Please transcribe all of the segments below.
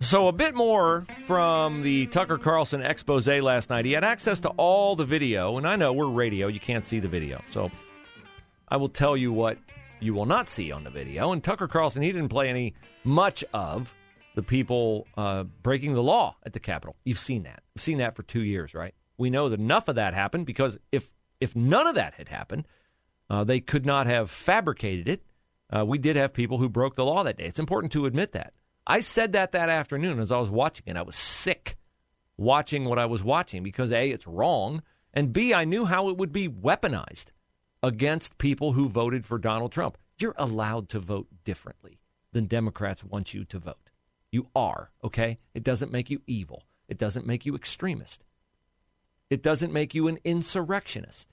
So, a bit more from the Tucker Carlson expose last night. He had access to all the video, and I know we're radio, you can't see the video. So, I will tell you what you will not see on the video. And Tucker Carlson, he didn't play any much of the people uh, breaking the law at the Capitol. You've seen that. You've seen that for two years, right? We know that enough of that happened because if if none of that had happened, uh, they could not have fabricated it. Uh, we did have people who broke the law that day. It's important to admit that. I said that that afternoon as I was watching it. I was sick watching what I was watching because A, it's wrong, and B, I knew how it would be weaponized against people who voted for Donald Trump. You're allowed to vote differently than Democrats want you to vote. You are, okay? It doesn't make you evil. It doesn't make you extremist. It doesn't make you an insurrectionist.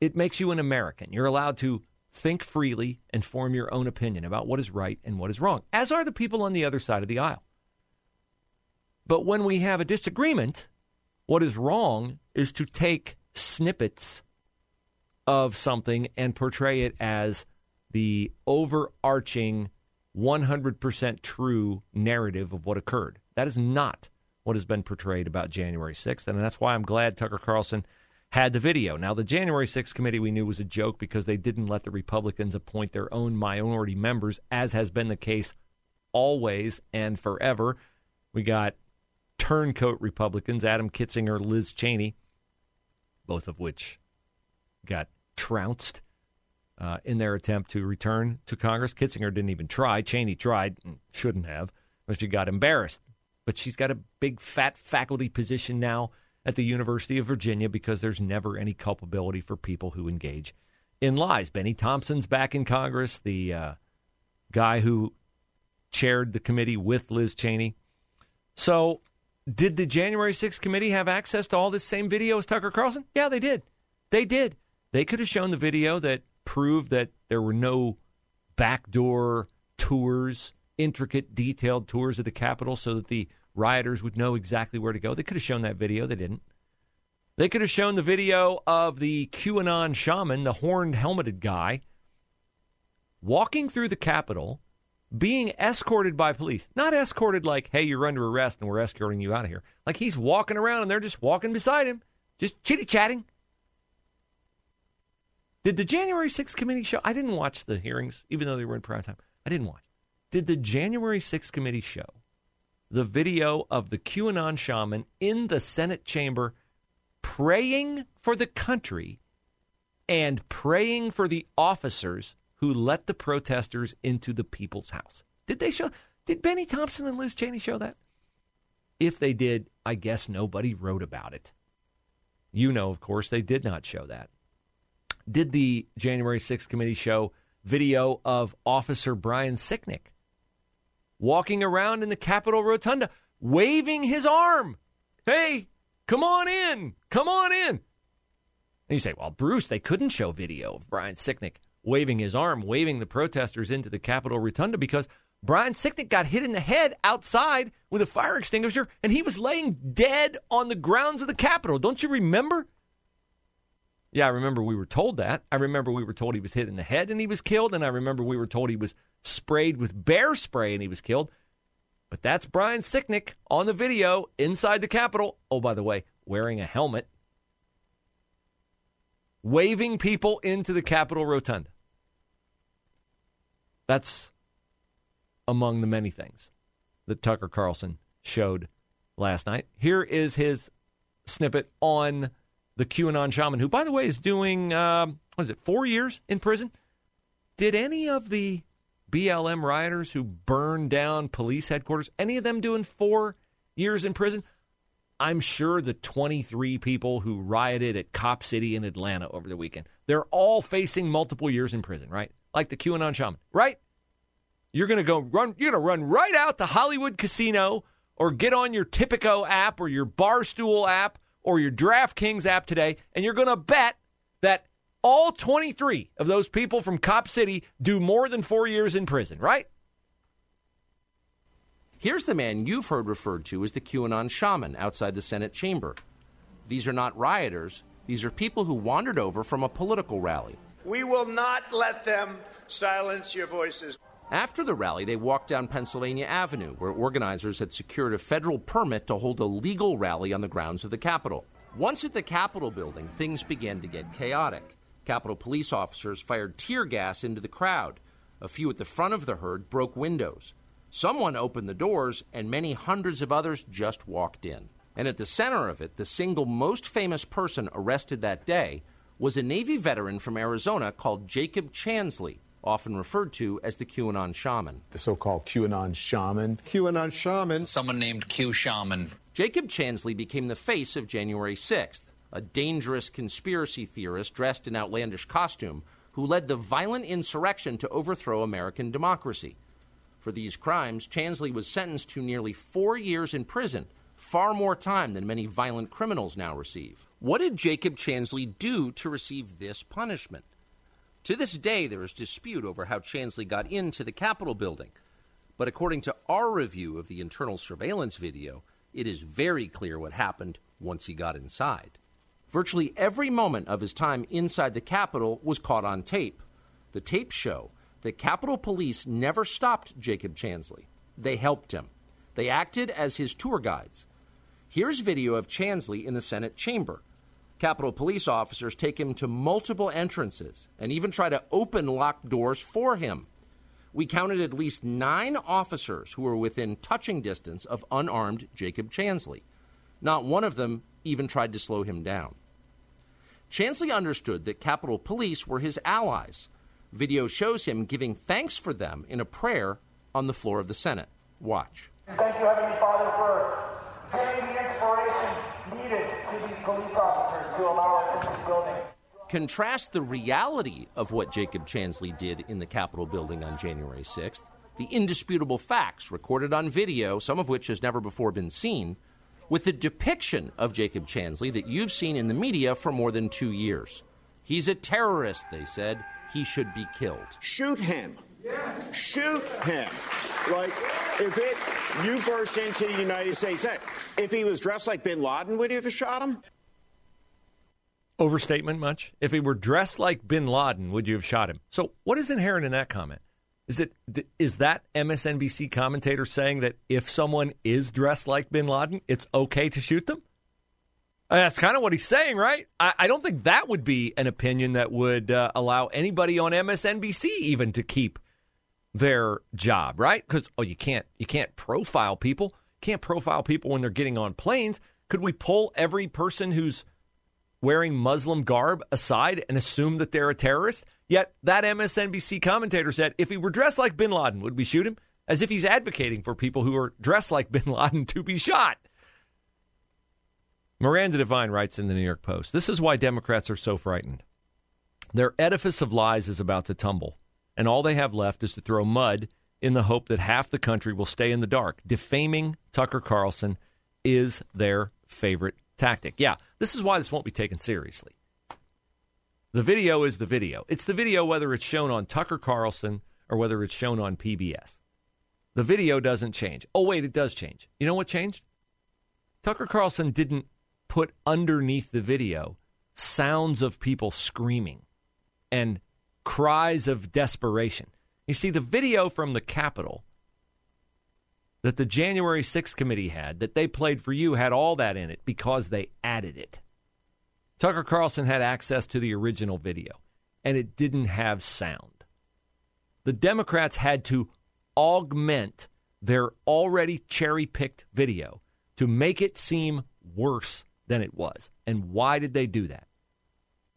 It makes you an American. You're allowed to think freely and form your own opinion about what is right and what is wrong, as are the people on the other side of the aisle. But when we have a disagreement, what is wrong is to take snippets of something and portray it as the overarching 100% true narrative of what occurred. That is not what has been portrayed about January 6th. And that's why I'm glad Tucker Carlson had the video. Now, the January 6th committee we knew was a joke because they didn't let the Republicans appoint their own minority members, as has been the case always and forever. We got turncoat Republicans, Adam Kinzinger, Liz Cheney, both of which got trounced uh, in their attempt to return to Congress. Kinzinger didn't even try. Cheney tried, shouldn't have, but she got embarrassed. But she's got a big fat faculty position now at the University of Virginia because there's never any culpability for people who engage in lies. Bennie Thompson's back in Congress, the uh, guy who chaired the committee with Liz Cheney. So, did the January 6th committee have access to all this same video as Tucker Carlson? Yeah, they did. They did. They could have shown the video that proved that there were no backdoor tours, intricate, detailed tours of the Capitol so that the rioters would know exactly where to go. They could have shown that video. They didn't. They could have shown the video of the QAnon shaman, the horned helmeted guy, walking through the Capitol, being escorted by police. Not escorted like, hey, you're under arrest and we're escorting you out of here. Like he's walking around and they're just walking beside him, just chitty chatting. Did the January 6th committee show? I didn't watch the hearings, even though they were in prime time. I didn't watch. Did the January 6th committee show the video of the QAnon shaman in the Senate chamber praying for the country and praying for the officers who let the protesters into the people's house. Did they show? Did Bennie Thompson and Liz Cheney show that? If they did, I guess nobody wrote about it. You know, of course, they did not show that. Did the January 6th committee show video of Officer Brian Sicknick walking around in the Capitol Rotunda, waving his arm. Hey, come on in. Come on in. And you say, well, Bruce, they couldn't show video of Brian Sicknick waving his arm, waving the protesters into the Capitol Rotunda because Brian Sicknick got hit in the head outside with a fire extinguisher and he was laying dead on the grounds of the Capitol. Don't you remember? Yeah, I remember we were told that. I remember we were told he was hit in the head and he was killed. And I remember we were told he was sprayed with bear spray and he was killed. But that's Brian Sicknick on the video inside the Capitol. Oh, by the way, wearing a helmet, waving people into the Capitol Rotunda. That's among the many things that Tucker Carlson showed last night. Here is his snippet on the QAnon shaman, who, by the way, is doing, um, what is it, four years in prison? Did any of the BLM rioters who burned down police headquarters, any of them doing four years in prison? I'm sure the 23 people who rioted at Cop City in Atlanta over the weekend, they're all facing multiple years in prison, right? Like the QAnon shaman, right? You're going to go run, you're going to run right out to Hollywood Casino or get on your Tipico app or your Barstool app or your DraftKings app today, and you're going to bet that all 23 of those people from Cop City do more than four years in prison, right? Here's the man you've heard referred to as the QAnon shaman outside the Senate chamber. These are not rioters, these are people who wandered over from a political rally. We will not let them silence your voices. After the rally, they walked down Pennsylvania Avenue, where organizers had secured a federal permit to hold a legal rally on the grounds of the Capitol. Once at the Capitol building, things began to get chaotic. Capitol police officers fired tear gas into the crowd. A few at the front of the herd broke windows. Someone opened the doors, and many hundreds of others just walked in. And at the center of it, the single most famous person arrested that day was a Navy veteran from Arizona called Jacob Chansley, often referred to as the QAnon shaman. The so called QAnon shaman. QAnon shaman. Someone named Q Shaman. Jacob Chansley became the face of January 6th, a dangerous conspiracy theorist dressed in outlandish costume who led the violent insurrection to overthrow American democracy. For these crimes, Chansley was sentenced to nearly four years in prison, far more time than many violent criminals now receive. What did Jacob Chansley do to receive this punishment? To this day, there is dispute over how Chansley got into the Capitol building. But according to our review of the internal surveillance video, it is very clear what happened once he got inside. Virtually every moment of his time inside the Capitol was caught on tape. The tapes show that Capitol Police never stopped Jacob Chansley. They helped him. They acted as his tour guides. Here's video of Chansley in the Senate chamber. Capitol Police officers take him to multiple entrances and even try to open locked doors for him. We counted at least nine officers who were within touching distance of unarmed Jacob Chansley. Not one of them even tried to slow him down. Chansley understood that Capitol Police were his allies Video shows him giving thanks for them in a prayer on the floor of the Senate. Watch. Thank you, Heavenly Father, for giving the inspiration needed to these police officers to allow us in this building. Contrast the reality of what Jacob Chansley did in the Capitol building on January 6th, the indisputable facts recorded on video, some of which has never before been seen, with the depiction of Jacob Chansley that you've seen in the media for more than two years. He's a terrorist, they said he should be killed. Shoot him. Shoot him. Like, if it, you burst into the United States, if he was dressed like bin Laden, would you have shot him? Overstatement much? If he were dressed like bin Laden, would you have shot him? So, what is inherent in that comment? Is it is that MSNBC commentator saying that if someone is dressed like bin Laden, it's okay to shoot them? That's kind of what he's saying, right? I, I, don't think that would be an opinion that would uh, allow anybody on MSNBC even to keep their job, right? Because oh, you can't you can't profile people. Can't profile people when they're getting on planes. Could we pull every person who's wearing Muslim garb aside and assume that they're a terrorist? Yet that MSNBC commentator said if he were dressed like Bin Laden, would we shoot him? As if he's advocating for people who are dressed like Bin Laden to be shot. Miranda Devine writes in the New York Post This is why Democrats are so frightened. Their edifice of lies is about to tumble, and all they have left is to throw mud in the hope that half the country will stay in the dark. Defaming Tucker Carlson is their favorite tactic. Yeah, this is why this won't be taken seriously. The video is the video. It's the video whether it's shown on Tucker Carlson or whether it's shown on PBS. The video doesn't change. Oh, wait, it does change. You know what changed? Tucker Carlson didn't put underneath the video sounds of people screaming and cries of desperation. You see, the video from the Capitol that the January 6th committee had, that they played for you, had all that in it because they added it. Tucker Carlson had access to the original video, and it didn't have sound. The Democrats had to augment their already cherry picked video to make it seem worse than it was. And why did they do that?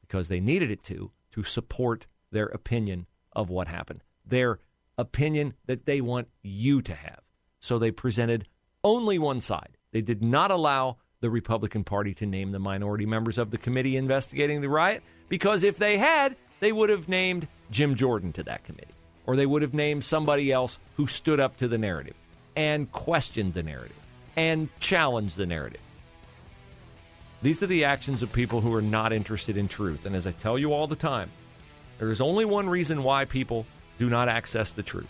Because they needed it to, to support their opinion of what happened, their opinion that they want you to have. So they presented only one side. They did not allow the Republican Party to name the minority members of the committee investigating the riot because if they had, they would have named Jim Jordan to that committee, or they would have named somebody else who stood up to the narrative and questioned the narrative and challenged the narrative. These are the actions of people who are not interested in truth. And as I tell you all the time, there is only one reason why people do not access the truth,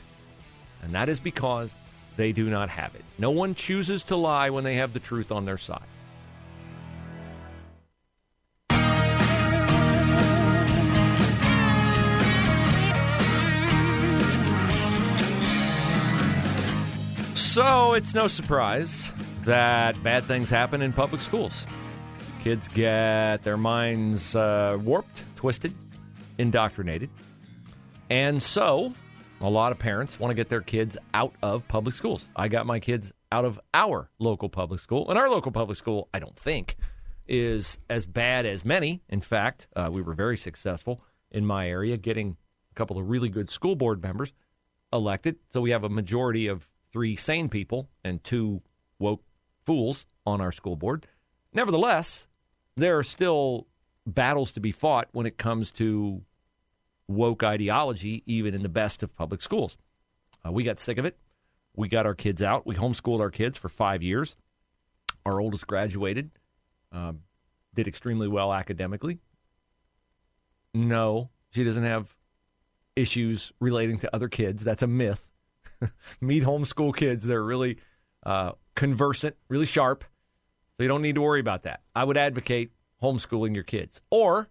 and that is because they do not have it. No one chooses to lie when they have the truth on their side. So it's no surprise that bad things happen in public schools. Kids get their minds uh, warped, twisted, indoctrinated. And so a lot of parents want to get their kids out of public schools. I got my kids out of our local public school. And our local public school, I don't think, is as bad as many. In fact, uh, we were very successful in my area getting a couple of really good school board members elected. So we have a majority of three sane people and two woke fools on our school board. Nevertheless, there are still battles to be fought when it comes to woke ideology, even in the best of public schools. Uh, we got sick of it. We got our kids out. We homeschooled our kids for five years. Our oldest graduated, uh, did extremely well academically. No, she doesn't have issues relating to other kids. That's a myth. meet homeschool kids. They're really uh, conversant, really sharp. So you don't need to worry about that. I would advocate homeschooling your kids. Or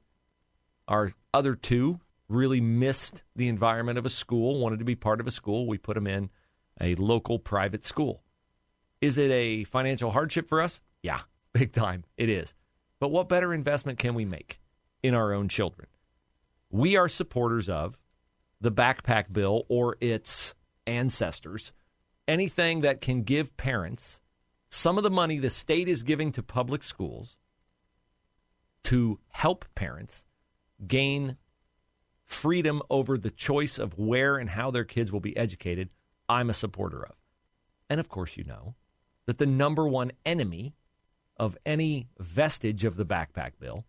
our other two really missed the environment of a school, wanted to be part of a school. We put them in a local private school. Is it a financial hardship for us? Yeah, big time. It is. But what better investment can we make in our own children? We are supporters of the backpack bill or its ancestors, anything that can give parents some of the money the state is giving to public schools to help parents gain freedom over the choice of where and how their kids will be educated, I'm a supporter of. And of course, you know that the number one enemy of any vestige of the backpack bill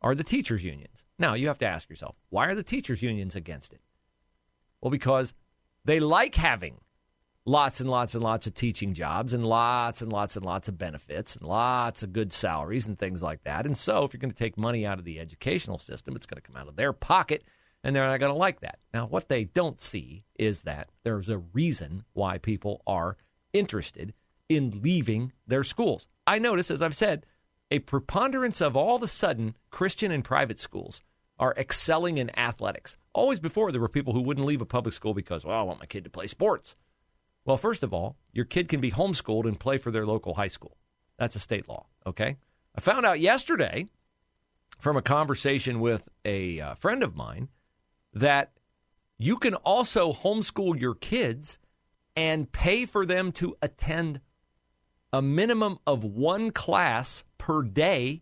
are the teachers' unions. Now, you have to ask yourself, why are the teachers' unions against it? Well, because they like having lots and lots and lots of teaching jobs and lots and lots and lots of benefits and lots of good salaries and things like that. And so, if you're going to take money out of the educational system, it's going to come out of their pocket and they're not going to like that. Now, what they don't see is that there's a reason why people are interested in leaving their schools. I notice, as I've said, a preponderance of all of a sudden Christian and private schools are excelling in athletics. Always before, there were people who wouldn't leave a public school because, well, I want my kid to play sports. Well, first of all, your kid can be homeschooled and play for their local high school. That's a state law, okay? I found out yesterday from a conversation with a uh, friend of mine that you can also homeschool your kids and pay for them to attend a minimum of one class per day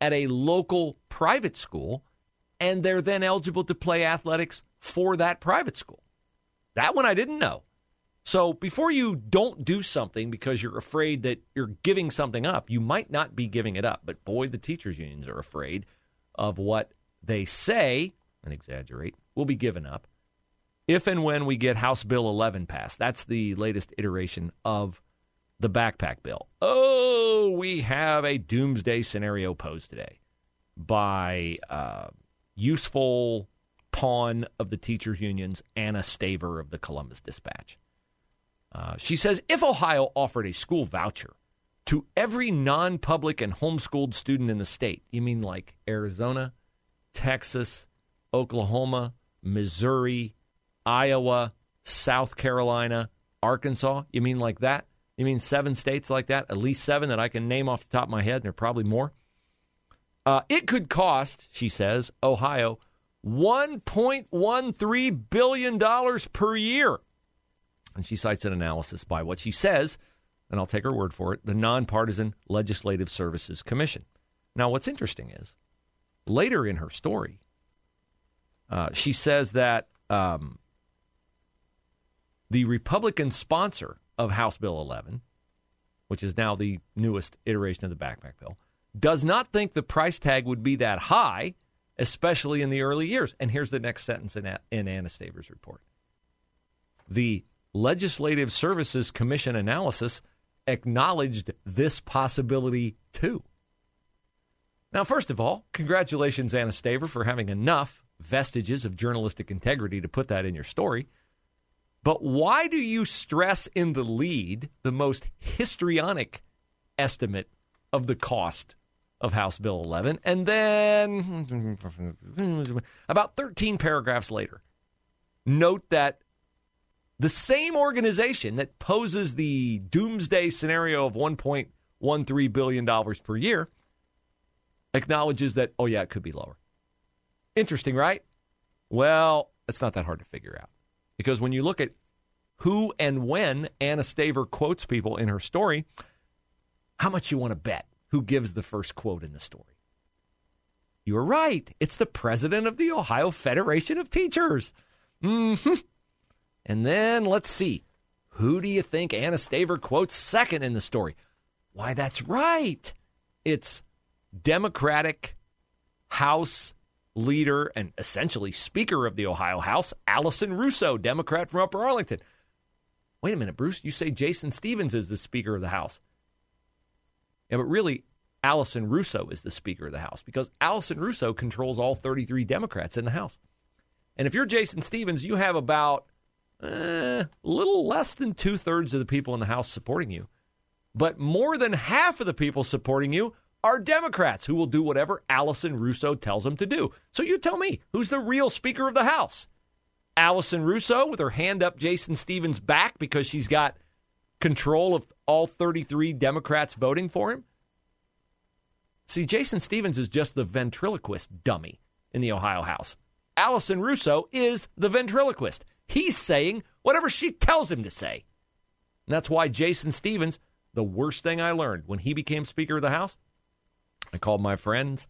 at a local private school and they're then eligible to play athletics for that private school. That one I didn't know. So before you don't do something because you're afraid that you're giving something up, you might not be giving it up. But boy, the teachers' unions are afraid of what they say and exaggerate will be given up if and when we get House Bill 11 passed. That's the latest iteration of the backpack bill. Oh, we have a doomsday scenario posed today by uh, useful pawn of the teachers' unions, Anna Staver of the Columbus Dispatch. Uh, she says if Ohio offered a school voucher to every non public and homeschooled student in the state, you mean like Arizona, Texas, Oklahoma, Missouri, Iowa, South Carolina, Arkansas? You mean like that? You mean seven states like that? At least seven that I can name off the top of my head, and there are probably more. Uh, it could cost, she says, Ohio $1.13 billion per year. And she cites an analysis by what she says, and I'll take her word for it, the Nonpartisan Legislative Services Commission. Now, what's interesting is later in her story, uh, she says that um, the Republican sponsor of House Bill 11 which is now the newest iteration of the backpack bill, does not think the price tag would be that high, especially in the early years. And here's the next sentence in, in Anna Staver's report. The Legislative Services Commission analysis acknowledged this possibility too. Now, first of all, congratulations, Anna Staver, for having enough vestiges of journalistic integrity to put that in your story. But why do you stress in the lead the most histrionic estimate of the cost of House Bill 11? And then, about 13 paragraphs later, note that the same organization that poses the doomsday scenario of $1.13 billion per year acknowledges that, oh, yeah, it could be lower. Interesting, right? Well, it's not that hard to figure out. Because when you look at who and when Anna Staver quotes people in her story, how much you want to bet who gives the first quote in the story? You are right. It's the president of the Ohio Federation of Teachers. Mm-hmm. And then let's see. Who do you think Anna Staver quotes second in the story? Why, that's right. It's Democratic House leader and essentially Speaker of the Ohio House, Allison Russo, Democrat from Upper Arlington. Wait a minute, Bruce, you say Jason Stephens is the Speaker of the House. Yeah, but really, Allison Russo is the Speaker of the House because Allison Russo controls all 33 Democrats in the House. And if you're Jason Stephens, you have about eh, little less than two thirds of the people in the House supporting you. But more than half of the people supporting you are Democrats who will do whatever Allison Russo tells them to do. So you tell me, who's the real Speaker of the House? Allison Russo with her hand up Jason Stephens' back because she's got control of all 33 Democrats voting for him? See, Jason Stephens is just the ventriloquist dummy in the Ohio House. Allison Russo is the ventriloquist. He's saying whatever she tells him to say. And that's why Jason Stephens, the worst thing I learned when he became Speaker of the House, I called my friends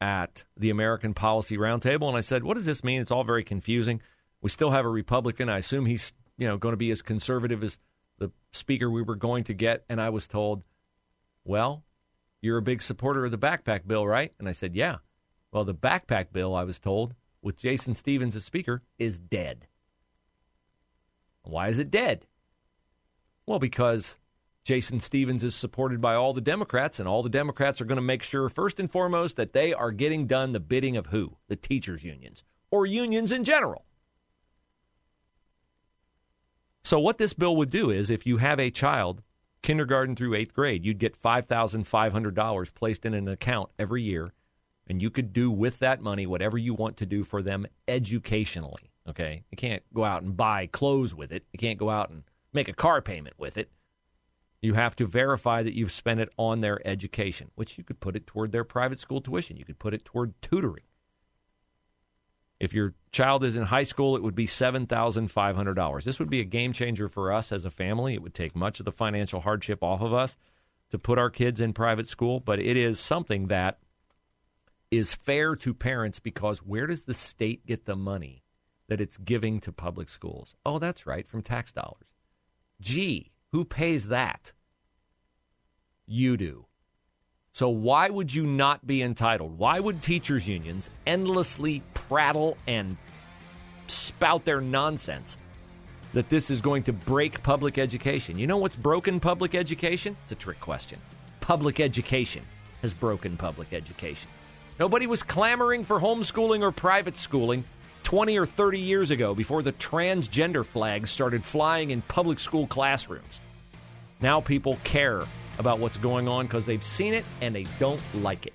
at the American Policy Roundtable and I said, "What does this mean? It's all very confusing. We still have a Republican. I assume he's, you know, going to be as conservative as the speaker we were going to get." And I was told, "Well, you're a big supporter of the backpack bill, right?" And I said, "Yeah." Well, the backpack bill, I was told, with Jason Stephens as speaker, is dead. Why is it dead? Well, because Jason Stephens is supported by all the Democrats, and all the Democrats are going to make sure, first and foremost, that they are getting done the bidding of who? The teachers' unions, or unions in general. So, what this bill would do is if you have a child, kindergarten through eighth grade, you'd get $5,500 placed in an account every year, and you could do with that money whatever you want to do for them educationally. Okay? You can't go out and buy clothes with it, you can't go out and make a car payment with it you have to verify that you've spent it on their education, which you could put it toward their private school tuition. You could put it toward tutoring. If your child is in high school, it would be $7,500. This would be a game changer for us as a family. It would take much of the financial hardship off of us to put our kids in private school, but it is something that is fair to parents because where does the state get the money that it's giving to public schools? Oh, that's right, from tax dollars. Gee, who pays that? You do. So why would you not be entitled? Why would teachers' unions endlessly prattle and spout their nonsense that this is going to break public education? You know what's broken public education? It's a trick question. Public education has broken public education. Nobody was clamoring for homeschooling or private schooling 20 or 30 years ago before the transgender flags started flying in public school classrooms. Now people care about what's going on because they've seen it and they don't like it.